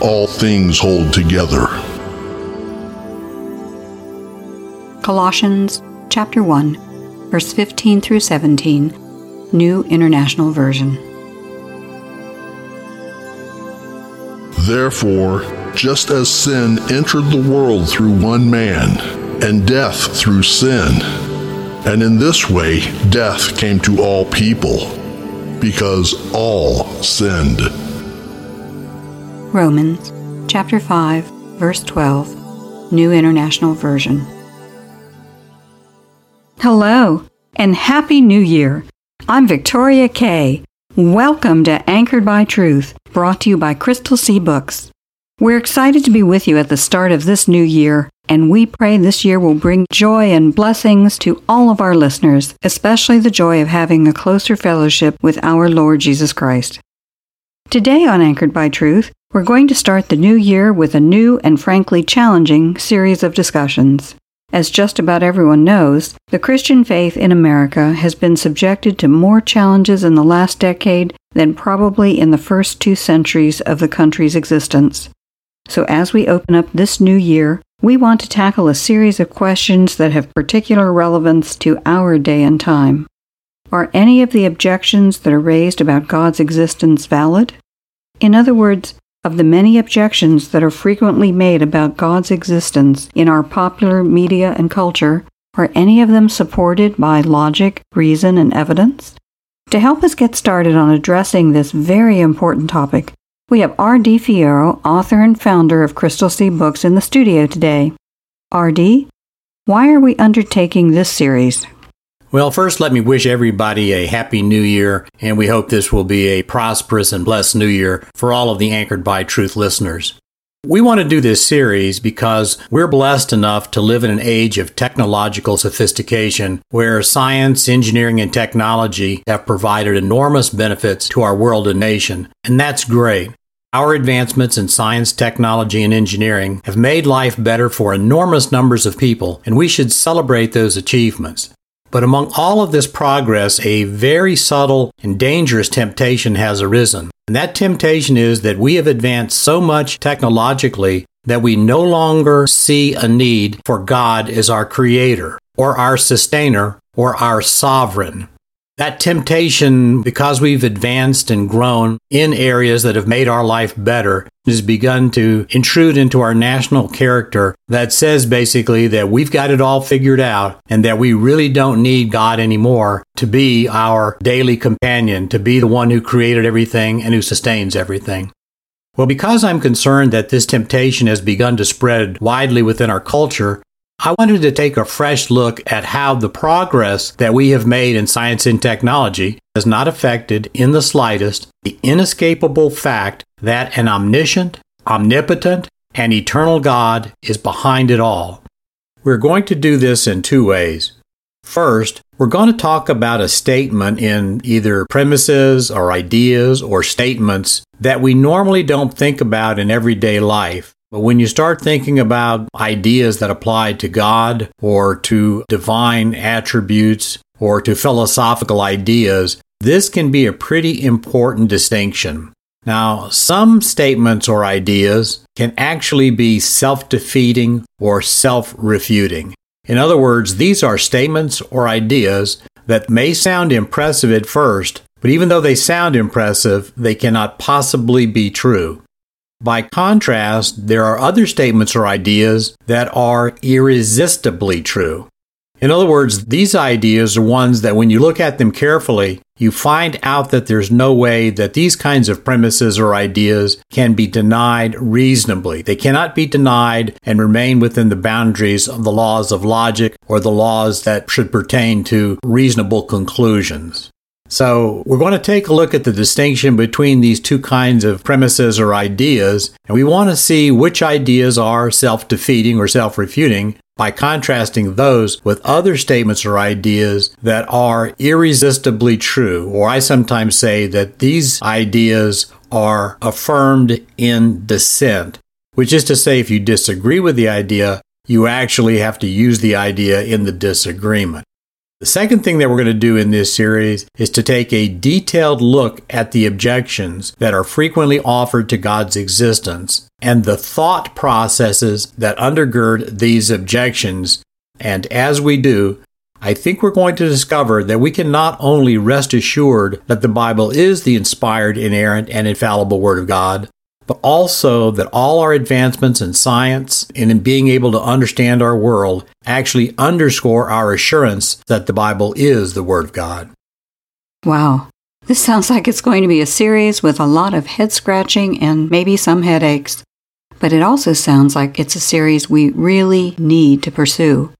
all things hold together. Colossians chapter 1, verse 15 through 17, New International Version. Therefore, just as sin entered the world through one man, and death through sin, and in this way death came to all people, because all sinned. Romans chapter 5, verse 12, New International Version. Hello and Happy New Year. I'm Victoria Kay. Welcome to Anchored by Truth, brought to you by Crystal Sea Books. We're excited to be with you at the start of this new year, and we pray this year will bring joy and blessings to all of our listeners, especially the joy of having a closer fellowship with our Lord Jesus Christ. Today on Anchored by Truth, we're going to start the new year with a new and frankly challenging series of discussions. As just about everyone knows, the Christian faith in America has been subjected to more challenges in the last decade than probably in the first two centuries of the country's existence. So, as we open up this new year, we want to tackle a series of questions that have particular relevance to our day and time. Are any of the objections that are raised about God's existence valid? In other words, of the many objections that are frequently made about God's existence in our popular media and culture, are any of them supported by logic, reason, and evidence? To help us get started on addressing this very important topic, we have R.D. Fierro, author and founder of Crystal Sea Books, in the studio today. R.D., why are we undertaking this series? Well, first, let me wish everybody a happy new year, and we hope this will be a prosperous and blessed new year for all of the Anchored by Truth listeners. We want to do this series because we're blessed enough to live in an age of technological sophistication where science, engineering, and technology have provided enormous benefits to our world and nation, and that's great. Our advancements in science, technology, and engineering have made life better for enormous numbers of people, and we should celebrate those achievements. But among all of this progress, a very subtle and dangerous temptation has arisen. And that temptation is that we have advanced so much technologically that we no longer see a need for God as our creator, or our sustainer, or our sovereign. That temptation, because we've advanced and grown in areas that have made our life better, has begun to intrude into our national character that says basically that we've got it all figured out and that we really don't need God anymore to be our daily companion, to be the one who created everything and who sustains everything. Well, because I'm concerned that this temptation has begun to spread widely within our culture, I wanted to take a fresh look at how the progress that we have made in science and technology has not affected in the slightest the inescapable fact that an omniscient, omnipotent, and eternal God is behind it all. We're going to do this in two ways. First, we're going to talk about a statement in either premises or ideas or statements that we normally don't think about in everyday life but when you start thinking about ideas that apply to God or to divine attributes or to philosophical ideas, this can be a pretty important distinction. Now, some statements or ideas can actually be self defeating or self refuting. In other words, these are statements or ideas that may sound impressive at first, but even though they sound impressive, they cannot possibly be true. By contrast, there are other statements or ideas that are irresistibly true. In other words, these ideas are ones that when you look at them carefully, you find out that there's no way that these kinds of premises or ideas can be denied reasonably. They cannot be denied and remain within the boundaries of the laws of logic or the laws that should pertain to reasonable conclusions. So, we're going to take a look at the distinction between these two kinds of premises or ideas, and we want to see which ideas are self defeating or self refuting by contrasting those with other statements or ideas that are irresistibly true. Or I sometimes say that these ideas are affirmed in dissent, which is to say, if you disagree with the idea, you actually have to use the idea in the disagreement. The second thing that we're going to do in this series is to take a detailed look at the objections that are frequently offered to God's existence and the thought processes that undergird these objections. And as we do, I think we're going to discover that we can not only rest assured that the Bible is the inspired, inerrant, and infallible Word of God, but also that all our advancements in science and in being able to understand our world actually underscore our assurance that the Bible is the Word of God. Wow. This sounds like it's going to be a series with a lot of head scratching and maybe some headaches. But it also sounds like it's a series we really need to pursue.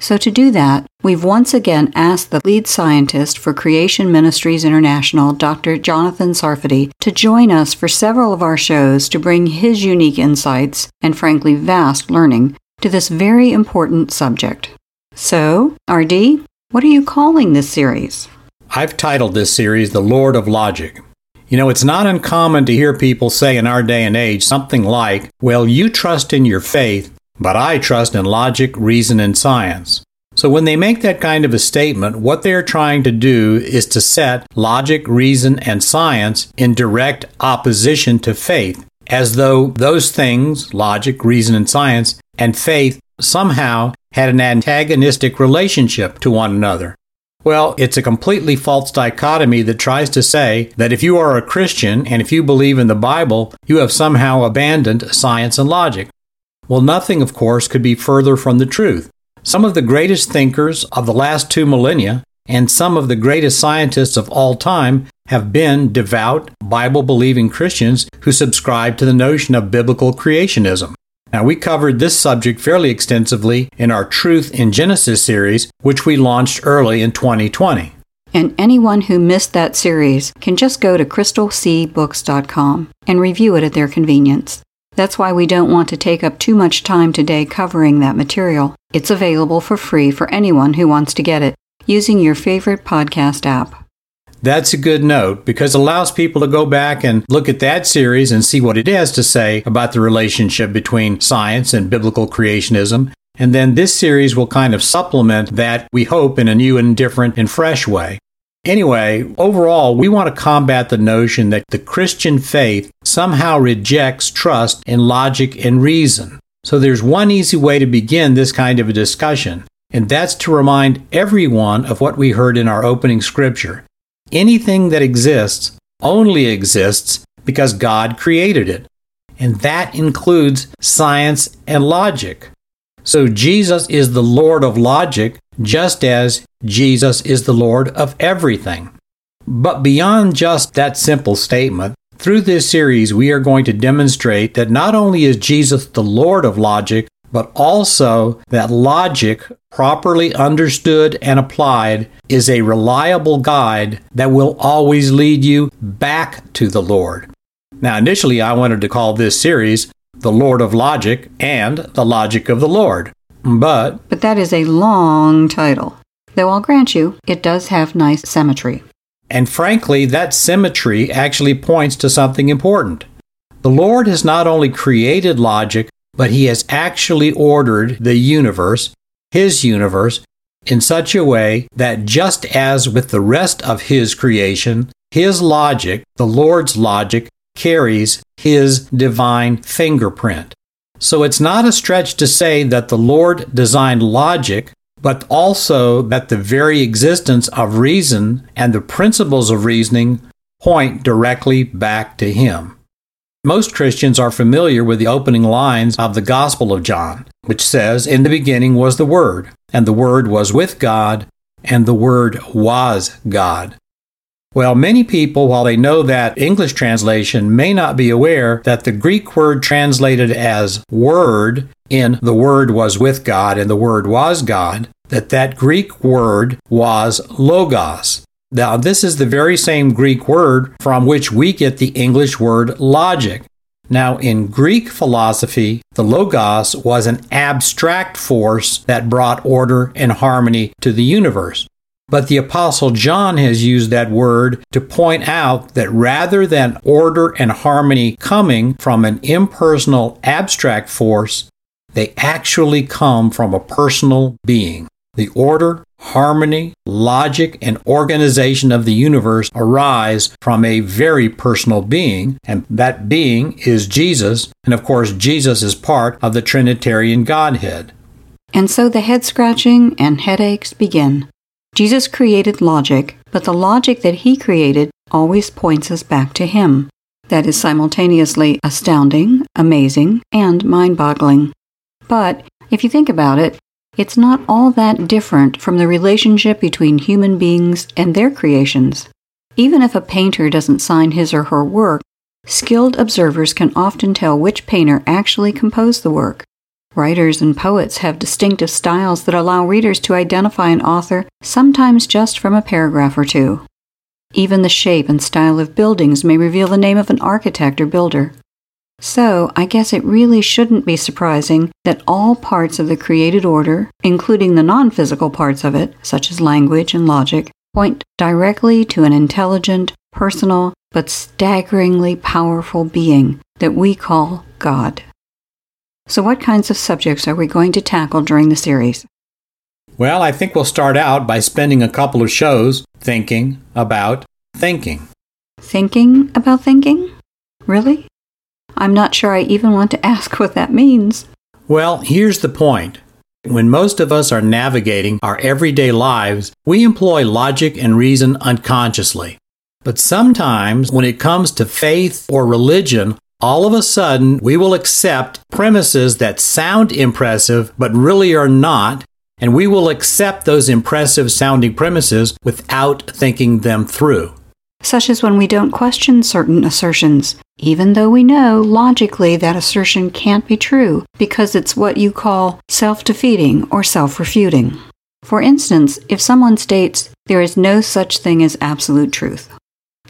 So, to do that, we've once again asked the lead scientist for Creation Ministries International, Dr. Jonathan Sarfati, to join us for several of our shows to bring his unique insights and, frankly, vast learning to this very important subject. So, RD, what are you calling this series? I've titled this series The Lord of Logic. You know, it's not uncommon to hear people say in our day and age something like, Well, you trust in your faith, but I trust in logic, reason, and science. So when they make that kind of a statement, what they're trying to do is to set logic, reason, and science in direct opposition to faith, as though those things, logic, reason, and science, and faith somehow had an antagonistic relationship to one another. Well, it's a completely false dichotomy that tries to say that if you are a Christian and if you believe in the Bible, you have somehow abandoned science and logic. Well, nothing, of course, could be further from the truth. Some of the greatest thinkers of the last two millennia and some of the greatest scientists of all time have been devout, Bible believing Christians who subscribe to the notion of biblical creationism. Now, we covered this subject fairly extensively in our Truth in Genesis series, which we launched early in 2020. And anyone who missed that series can just go to crystalseabooks.com and review it at their convenience. That's why we don't want to take up too much time today covering that material. It's available for free for anyone who wants to get it using your favorite podcast app. That's a good note because it allows people to go back and look at that series and see what it has to say about the relationship between science and biblical creationism. And then this series will kind of supplement that, we hope, in a new and different and fresh way. Anyway, overall, we want to combat the notion that the Christian faith somehow rejects trust in logic and reason. So there's one easy way to begin this kind of a discussion, and that's to remind everyone of what we heard in our opening scripture. Anything that exists only exists because God created it, and that includes science and logic. So Jesus is the Lord of logic, just as Jesus is the Lord of everything. But beyond just that simple statement, through this series, we are going to demonstrate that not only is Jesus the Lord of logic, but also that logic, properly understood and applied, is a reliable guide that will always lead you back to the Lord. Now, initially, I wanted to call this series The Lord of Logic and The Logic of the Lord. But. But that is a long title. Though I'll grant you, it does have nice symmetry. And frankly, that symmetry actually points to something important. The Lord has not only created logic, but He has actually ordered the universe, His universe, in such a way that just as with the rest of His creation, His logic, the Lord's logic, carries His divine fingerprint. So it's not a stretch to say that the Lord designed logic but also that the very existence of reason and the principles of reasoning point directly back to Him. Most Christians are familiar with the opening lines of the Gospel of John, which says, In the beginning was the Word, and the Word was with God, and the Word was God. Well, many people, while they know that English translation, may not be aware that the Greek word translated as word in the Word was with God and the Word was God, that that Greek word was logos. Now, this is the very same Greek word from which we get the English word logic. Now, in Greek philosophy, the Logos was an abstract force that brought order and harmony to the universe. But the Apostle John has used that word to point out that rather than order and harmony coming from an impersonal abstract force, they actually come from a personal being. The order, harmony, logic, and organization of the universe arise from a very personal being, and that being is Jesus, and of course, Jesus is part of the Trinitarian Godhead. And so the head scratching and headaches begin. Jesus created logic, but the logic that he created always points us back to him. That is simultaneously astounding, amazing, and mind boggling. But if you think about it, it's not all that different from the relationship between human beings and their creations. Even if a painter doesn't sign his or her work, skilled observers can often tell which painter actually composed the work. Writers and poets have distinctive styles that allow readers to identify an author, sometimes just from a paragraph or two. Even the shape and style of buildings may reveal the name of an architect or builder. So, I guess it really shouldn't be surprising that all parts of the created order, including the non physical parts of it, such as language and logic, point directly to an intelligent, personal, but staggeringly powerful being that we call God. So, what kinds of subjects are we going to tackle during the series? Well, I think we'll start out by spending a couple of shows thinking about thinking. Thinking about thinking? Really? I'm not sure I even want to ask what that means. Well, here's the point. When most of us are navigating our everyday lives, we employ logic and reason unconsciously. But sometimes, when it comes to faith or religion, all of a sudden we will accept premises that sound impressive but really are not, and we will accept those impressive sounding premises without thinking them through such as when we don't question certain assertions, even though we know logically that assertion can't be true because it's what you call self defeating or self refuting. For instance, if someone states, there is no such thing as absolute truth,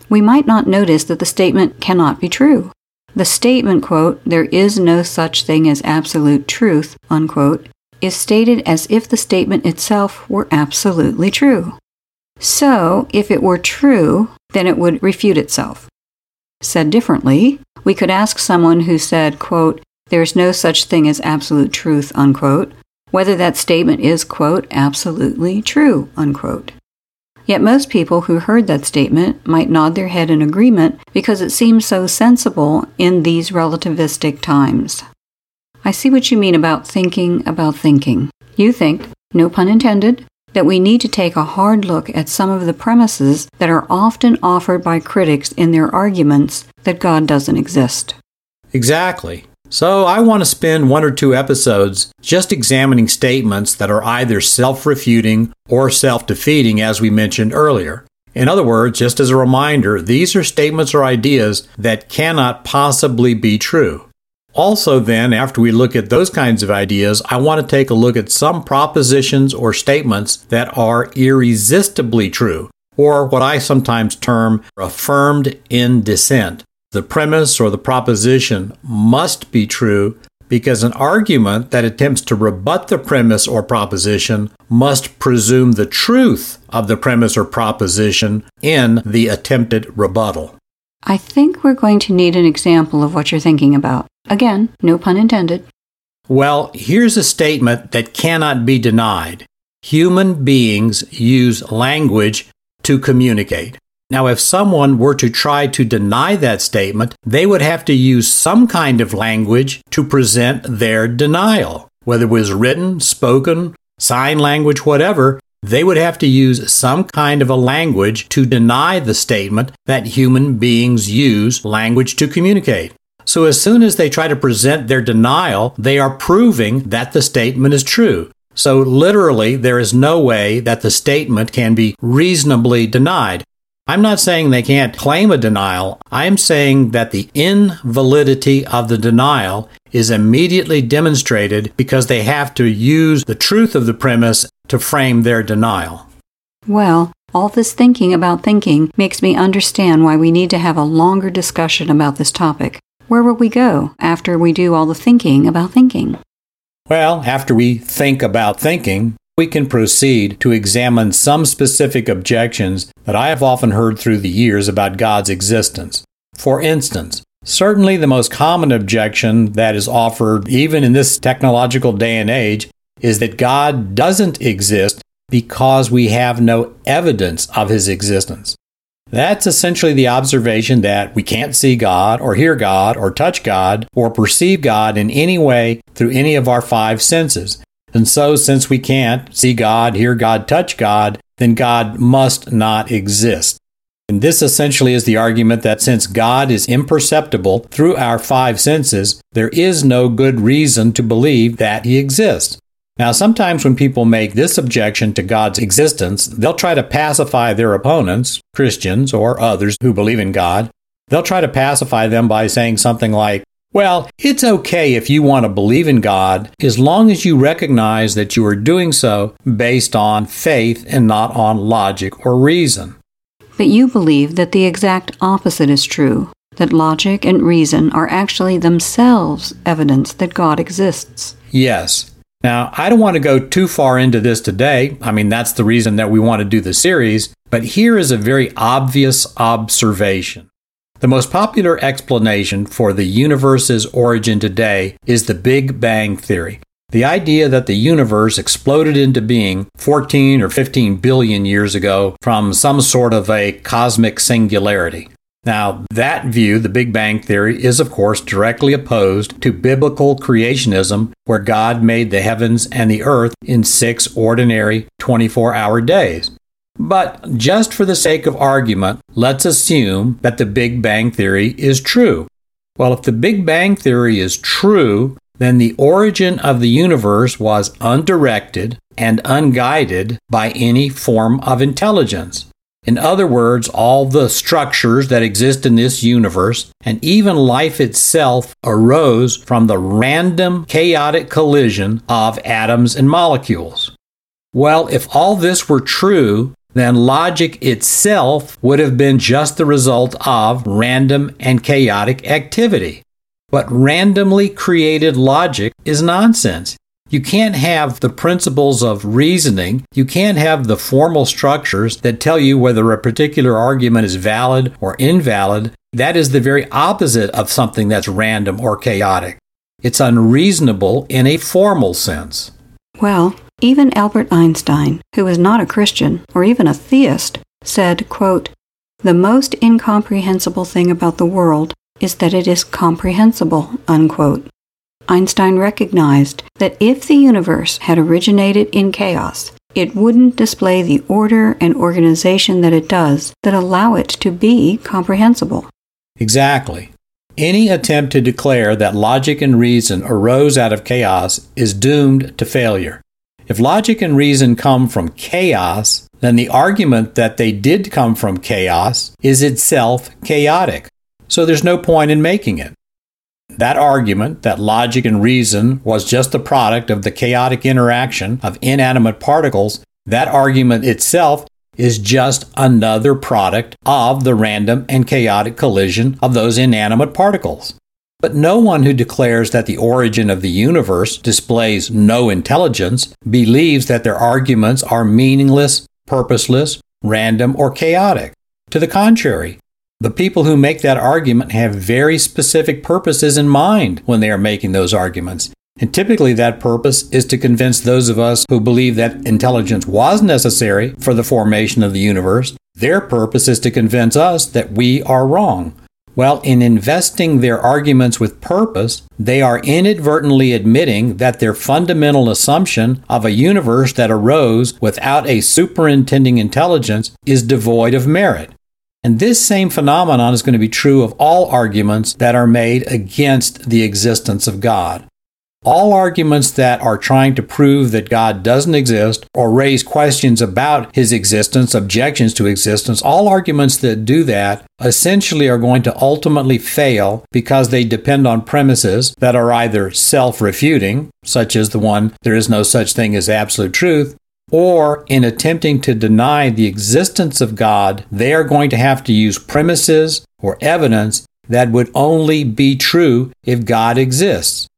we might not notice that the statement cannot be true. The statement, quote, there is no such thing as absolute truth, unquote, is stated as if the statement itself were absolutely true. So, if it were true, then it would refute itself. Said differently, we could ask someone who said, quote, there's no such thing as absolute truth, unquote, whether that statement is, quote, absolutely true, unquote. Yet most people who heard that statement might nod their head in agreement because it seems so sensible in these relativistic times. I see what you mean about thinking about thinking. You think, no pun intended, that we need to take a hard look at some of the premises that are often offered by critics in their arguments that God doesn't exist. Exactly. So, I want to spend one or two episodes just examining statements that are either self refuting or self defeating, as we mentioned earlier. In other words, just as a reminder, these are statements or ideas that cannot possibly be true. Also, then, after we look at those kinds of ideas, I want to take a look at some propositions or statements that are irresistibly true, or what I sometimes term affirmed in dissent. The premise or the proposition must be true because an argument that attempts to rebut the premise or proposition must presume the truth of the premise or proposition in the attempted rebuttal. I think we're going to need an example of what you're thinking about. Again, no pun intended. Well, here's a statement that cannot be denied. Human beings use language to communicate. Now, if someone were to try to deny that statement, they would have to use some kind of language to present their denial, whether it was written, spoken, sign language, whatever, they would have to use some kind of a language to deny the statement that human beings use language to communicate. So as soon as they try to present their denial, they are proving that the statement is true. So literally, there is no way that the statement can be reasonably denied. I'm not saying they can't claim a denial. I'm saying that the invalidity of the denial is immediately demonstrated because they have to use the truth of the premise to frame their denial. Well, all this thinking about thinking makes me understand why we need to have a longer discussion about this topic. Where will we go after we do all the thinking about thinking? Well, after we think about thinking, we can proceed to examine some specific objections that I have often heard through the years about God's existence. For instance, certainly the most common objection that is offered even in this technological day and age is that God doesn't exist because we have no evidence of his existence. That's essentially the observation that we can't see God or hear God or touch God or perceive God in any way through any of our five senses. And so, since we can't see God, hear God, touch God, then God must not exist. And this essentially is the argument that since God is imperceptible through our five senses, there is no good reason to believe that he exists. Now, sometimes when people make this objection to God's existence, they'll try to pacify their opponents, Christians or others who believe in God. They'll try to pacify them by saying something like, well, it's okay if you want to believe in God as long as you recognize that you are doing so based on faith and not on logic or reason. But you believe that the exact opposite is true, that logic and reason are actually themselves evidence that God exists. Yes. Now, I don't want to go too far into this today. I mean, that's the reason that we want to do the series, but here is a very obvious observation. The most popular explanation for the universe's origin today is the Big Bang Theory. The idea that the universe exploded into being 14 or 15 billion years ago from some sort of a cosmic singularity. Now, that view, the Big Bang Theory, is of course directly opposed to biblical creationism, where God made the heavens and the earth in six ordinary 24 hour days. But just for the sake of argument, let's assume that the Big Bang Theory is true. Well, if the Big Bang Theory is true, then the origin of the universe was undirected and unguided by any form of intelligence. In other words, all the structures that exist in this universe and even life itself arose from the random chaotic collision of atoms and molecules. Well, if all this were true, then logic itself would have been just the result of random and chaotic activity. But randomly created logic is nonsense. You can't have the principles of reasoning. You can't have the formal structures that tell you whether a particular argument is valid or invalid. That is the very opposite of something that's random or chaotic. It's unreasonable in a formal sense. Well, even Albert Einstein, who was not a Christian or even a theist, said, quote, The most incomprehensible thing about the world is that it is comprehensible, unquote. Einstein recognized that if the universe had originated in chaos, it wouldn't display the order and organization that it does that allow it to be comprehensible. Exactly. Any attempt to declare that logic and reason arose out of chaos is doomed to failure. If logic and reason come from chaos, then the argument that they did come from chaos is itself chaotic. So there's no point in making it. That argument that logic and reason was just the product of the chaotic interaction of inanimate particles, that argument itself is just another product of the random and chaotic collision of those inanimate particles. But no one who declares that the origin of the universe displays no intelligence believes that their arguments are meaningless, purposeless, random, or chaotic. To the contrary, the people who make that argument have very specific purposes in mind when they are making those arguments. And typically, that purpose is to convince those of us who believe that intelligence was necessary for the formation of the universe. Their purpose is to convince us that we are wrong. Well, in investing their arguments with purpose, they are inadvertently admitting that their fundamental assumption of a universe that arose without a superintending intelligence is devoid of merit. And this same phenomenon is going to be true of all arguments that are made against the existence of God. All arguments that are trying to prove that God doesn't exist or raise questions about his existence, objections to existence, all arguments that do that essentially are going to ultimately fail because they depend on premises that are either self refuting, such as the one, there is no such thing as absolute truth, or in attempting to deny the existence of God, they are going to have to use premises or evidence that would only be true if God exists.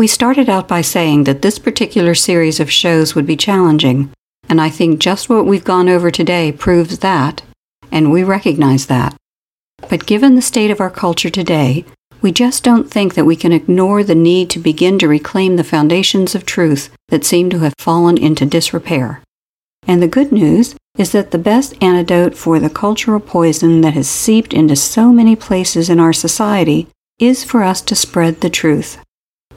We started out by saying that this particular series of shows would be challenging, and I think just what we've gone over today proves that, and we recognize that. But given the state of our culture today, we just don't think that we can ignore the need to begin to reclaim the foundations of truth that seem to have fallen into disrepair. And the good news is that the best antidote for the cultural poison that has seeped into so many places in our society is for us to spread the truth.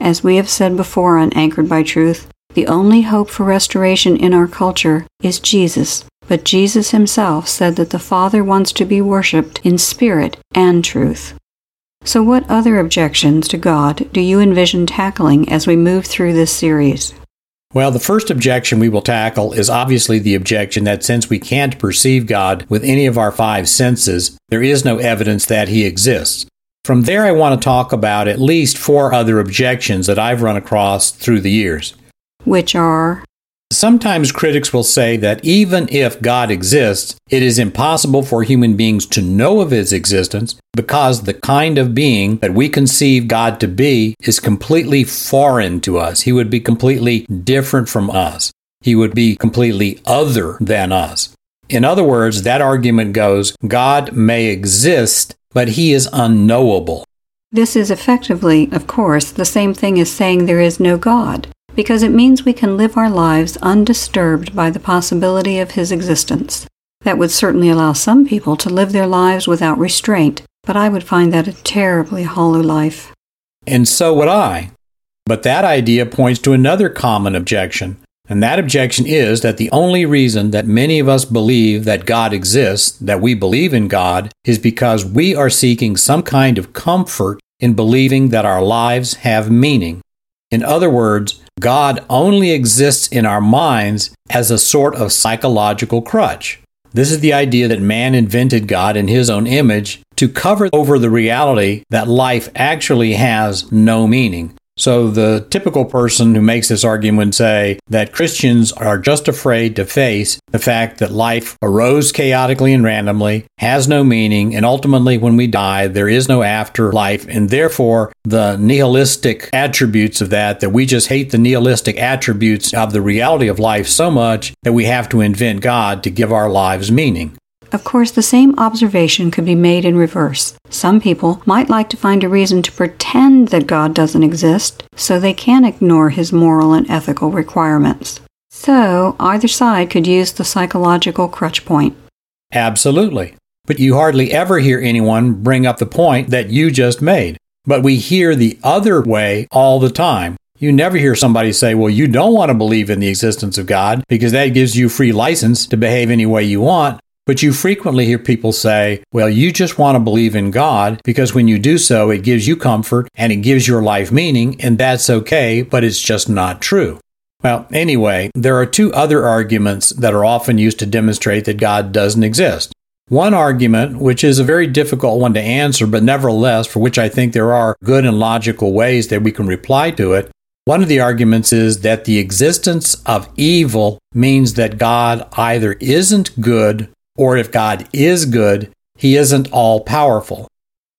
As we have said before on Anchored by Truth, the only hope for restoration in our culture is Jesus. But Jesus himself said that the Father wants to be worshiped in spirit and truth. So, what other objections to God do you envision tackling as we move through this series? Well, the first objection we will tackle is obviously the objection that since we can't perceive God with any of our five senses, there is no evidence that He exists. From there, I want to talk about at least four other objections that I've run across through the years. Which are? Sometimes critics will say that even if God exists, it is impossible for human beings to know of his existence because the kind of being that we conceive God to be is completely foreign to us. He would be completely different from us. He would be completely other than us. In other words, that argument goes God may exist, but he is unknowable. This is effectively, of course, the same thing as saying there is no God, because it means we can live our lives undisturbed by the possibility of his existence. That would certainly allow some people to live their lives without restraint, but I would find that a terribly hollow life. And so would I. But that idea points to another common objection and that objection is that the only reason that many of us believe that God exists, that we believe in God, is because we are seeking some kind of comfort in believing that our lives have meaning. In other words, God only exists in our minds as a sort of psychological crutch. This is the idea that man invented God in his own image to cover over the reality that life actually has no meaning. So the typical person who makes this argument would say that Christians are just afraid to face the fact that life arose chaotically and randomly, has no meaning, and ultimately when we die, there is no afterlife, and therefore the nihilistic attributes of that, that we just hate the nihilistic attributes of the reality of life so much that we have to invent God to give our lives meaning. Of course, the same observation could be made in reverse. Some people might like to find a reason to pretend that God doesn't exist so they can ignore his moral and ethical requirements. So, either side could use the psychological crutch point. Absolutely. But you hardly ever hear anyone bring up the point that you just made. But we hear the other way all the time. You never hear somebody say, well, you don't want to believe in the existence of God because that gives you free license to behave any way you want. But you frequently hear people say, well, you just want to believe in God because when you do so, it gives you comfort and it gives your life meaning, and that's okay, but it's just not true. Well, anyway, there are two other arguments that are often used to demonstrate that God doesn't exist. One argument, which is a very difficult one to answer, but nevertheless, for which I think there are good and logical ways that we can reply to it, one of the arguments is that the existence of evil means that God either isn't good or if God is good, he isn't all powerful.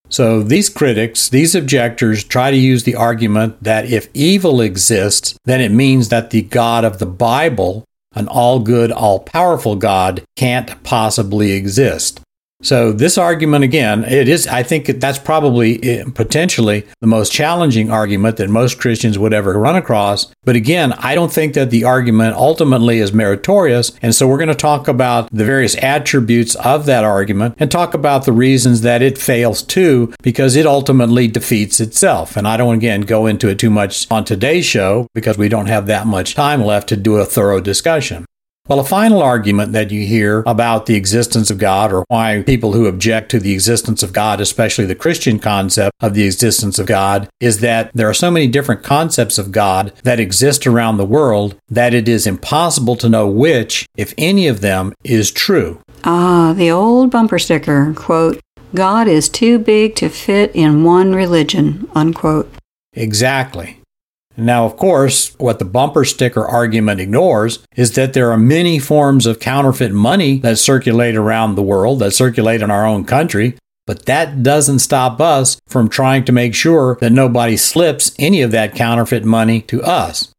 So these critics, these objectors, try to use the argument that if evil exists, then it means that the God of the Bible, an all good, all powerful God, can't possibly exist. So this argument again, it is I think that's probably eh, potentially the most challenging argument that most Christians would ever run across. But again, I don't think that the argument ultimately is meritorious, and so we're going to talk about the various attributes of that argument and talk about the reasons that it fails too because it ultimately defeats itself. And I don't again go into it too much on today's show because we don't have that much time left to do a thorough discussion. Well, a final argument that you hear about the existence of God or why people who object to the existence of God, especially the Christian concept of the existence of God, is that there are so many different concepts of God that exist around the world that it is impossible to know which, if any of them, is true. Ah, the old bumper sticker, quote, God is too big to fit in one religion, unquote. Exactly. Now, of course, what the bumper sticker argument ignores is that there are many forms of counterfeit money that circulate around the world, that circulate in our own country, but that doesn't stop us from trying to make sure that nobody slips any of that counterfeit money to us.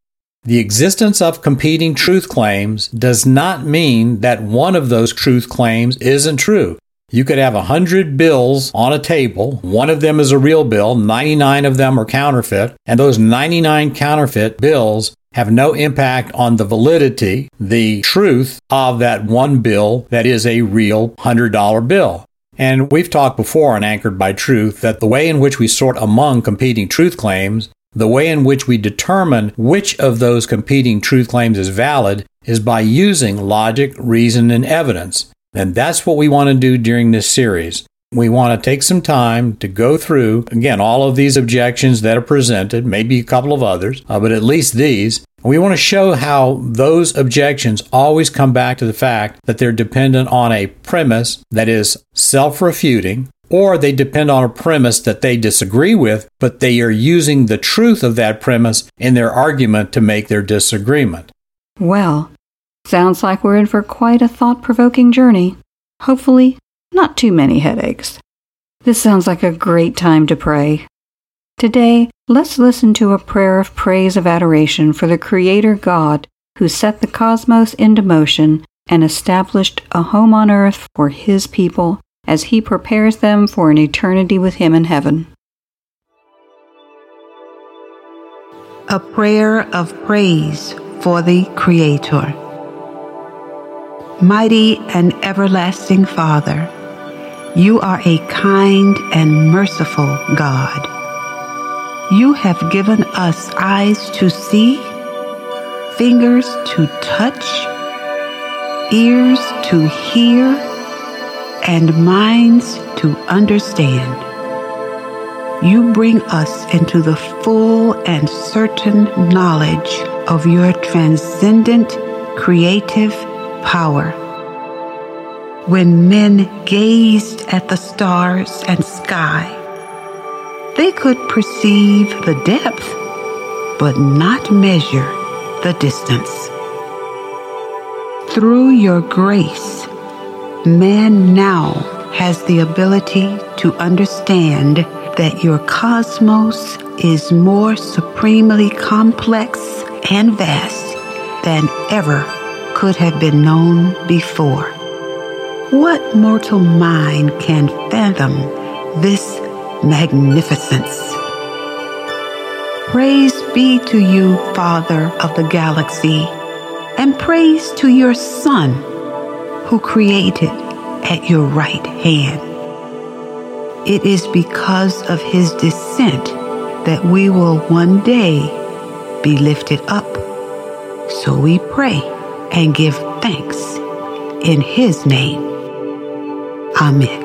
The existence of competing truth claims does not mean that one of those truth claims isn't true. You could have a hundred bills on a table. One of them is a real bill, 99 of them are counterfeit, and those 99 counterfeit bills have no impact on the validity, the truth of that one bill that is a real $100 bill. And we've talked before on Anchored by Truth that the way in which we sort among competing truth claims, the way in which we determine which of those competing truth claims is valid, is by using logic, reason, and evidence. And that's what we want to do during this series. We want to take some time to go through, again, all of these objections that are presented, maybe a couple of others, uh, but at least these. We want to show how those objections always come back to the fact that they're dependent on a premise that is self refuting, or they depend on a premise that they disagree with, but they are using the truth of that premise in their argument to make their disagreement. Well, Sounds like we're in for quite a thought provoking journey. Hopefully, not too many headaches. This sounds like a great time to pray. Today, let's listen to a prayer of praise of adoration for the Creator God who set the cosmos into motion and established a home on earth for His people as He prepares them for an eternity with Him in heaven. A prayer of praise for the Creator. Mighty and everlasting Father, you are a kind and merciful God. You have given us eyes to see, fingers to touch, ears to hear, and minds to understand. You bring us into the full and certain knowledge of your transcendent, creative, power. When men gazed at the stars and sky, they could perceive the depth, but not measure the distance. Through your grace, man now has the ability to understand that your cosmos is more supremely complex and vast than ever could have been known before. What mortal mind can fathom this magnificence? Praise be to you, Father of the galaxy, and praise to your Son, who created at your right hand. It is because of his descent that we will one day be lifted up. So we pray and give thanks in His name. Amen.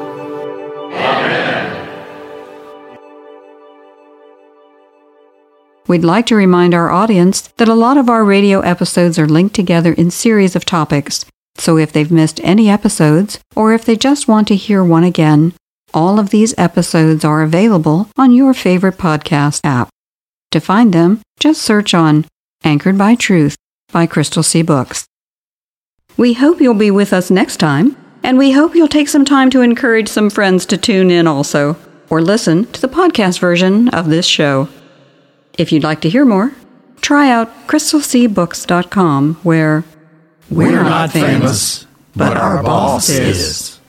We'd like to remind our audience that a lot of our radio episodes are linked together in series of topics. So if they've missed any episodes, or if they just want to hear one again, all of these episodes are available on your favorite podcast app. To find them, just search on Anchored by Truth by Crystal Sea Books. We hope you'll be with us next time, and we hope you'll take some time to encourage some friends to tune in also, or listen to the podcast version of this show. If you'd like to hear more, try out crystalseabooks.com where we're, we're not famous, but our boss is.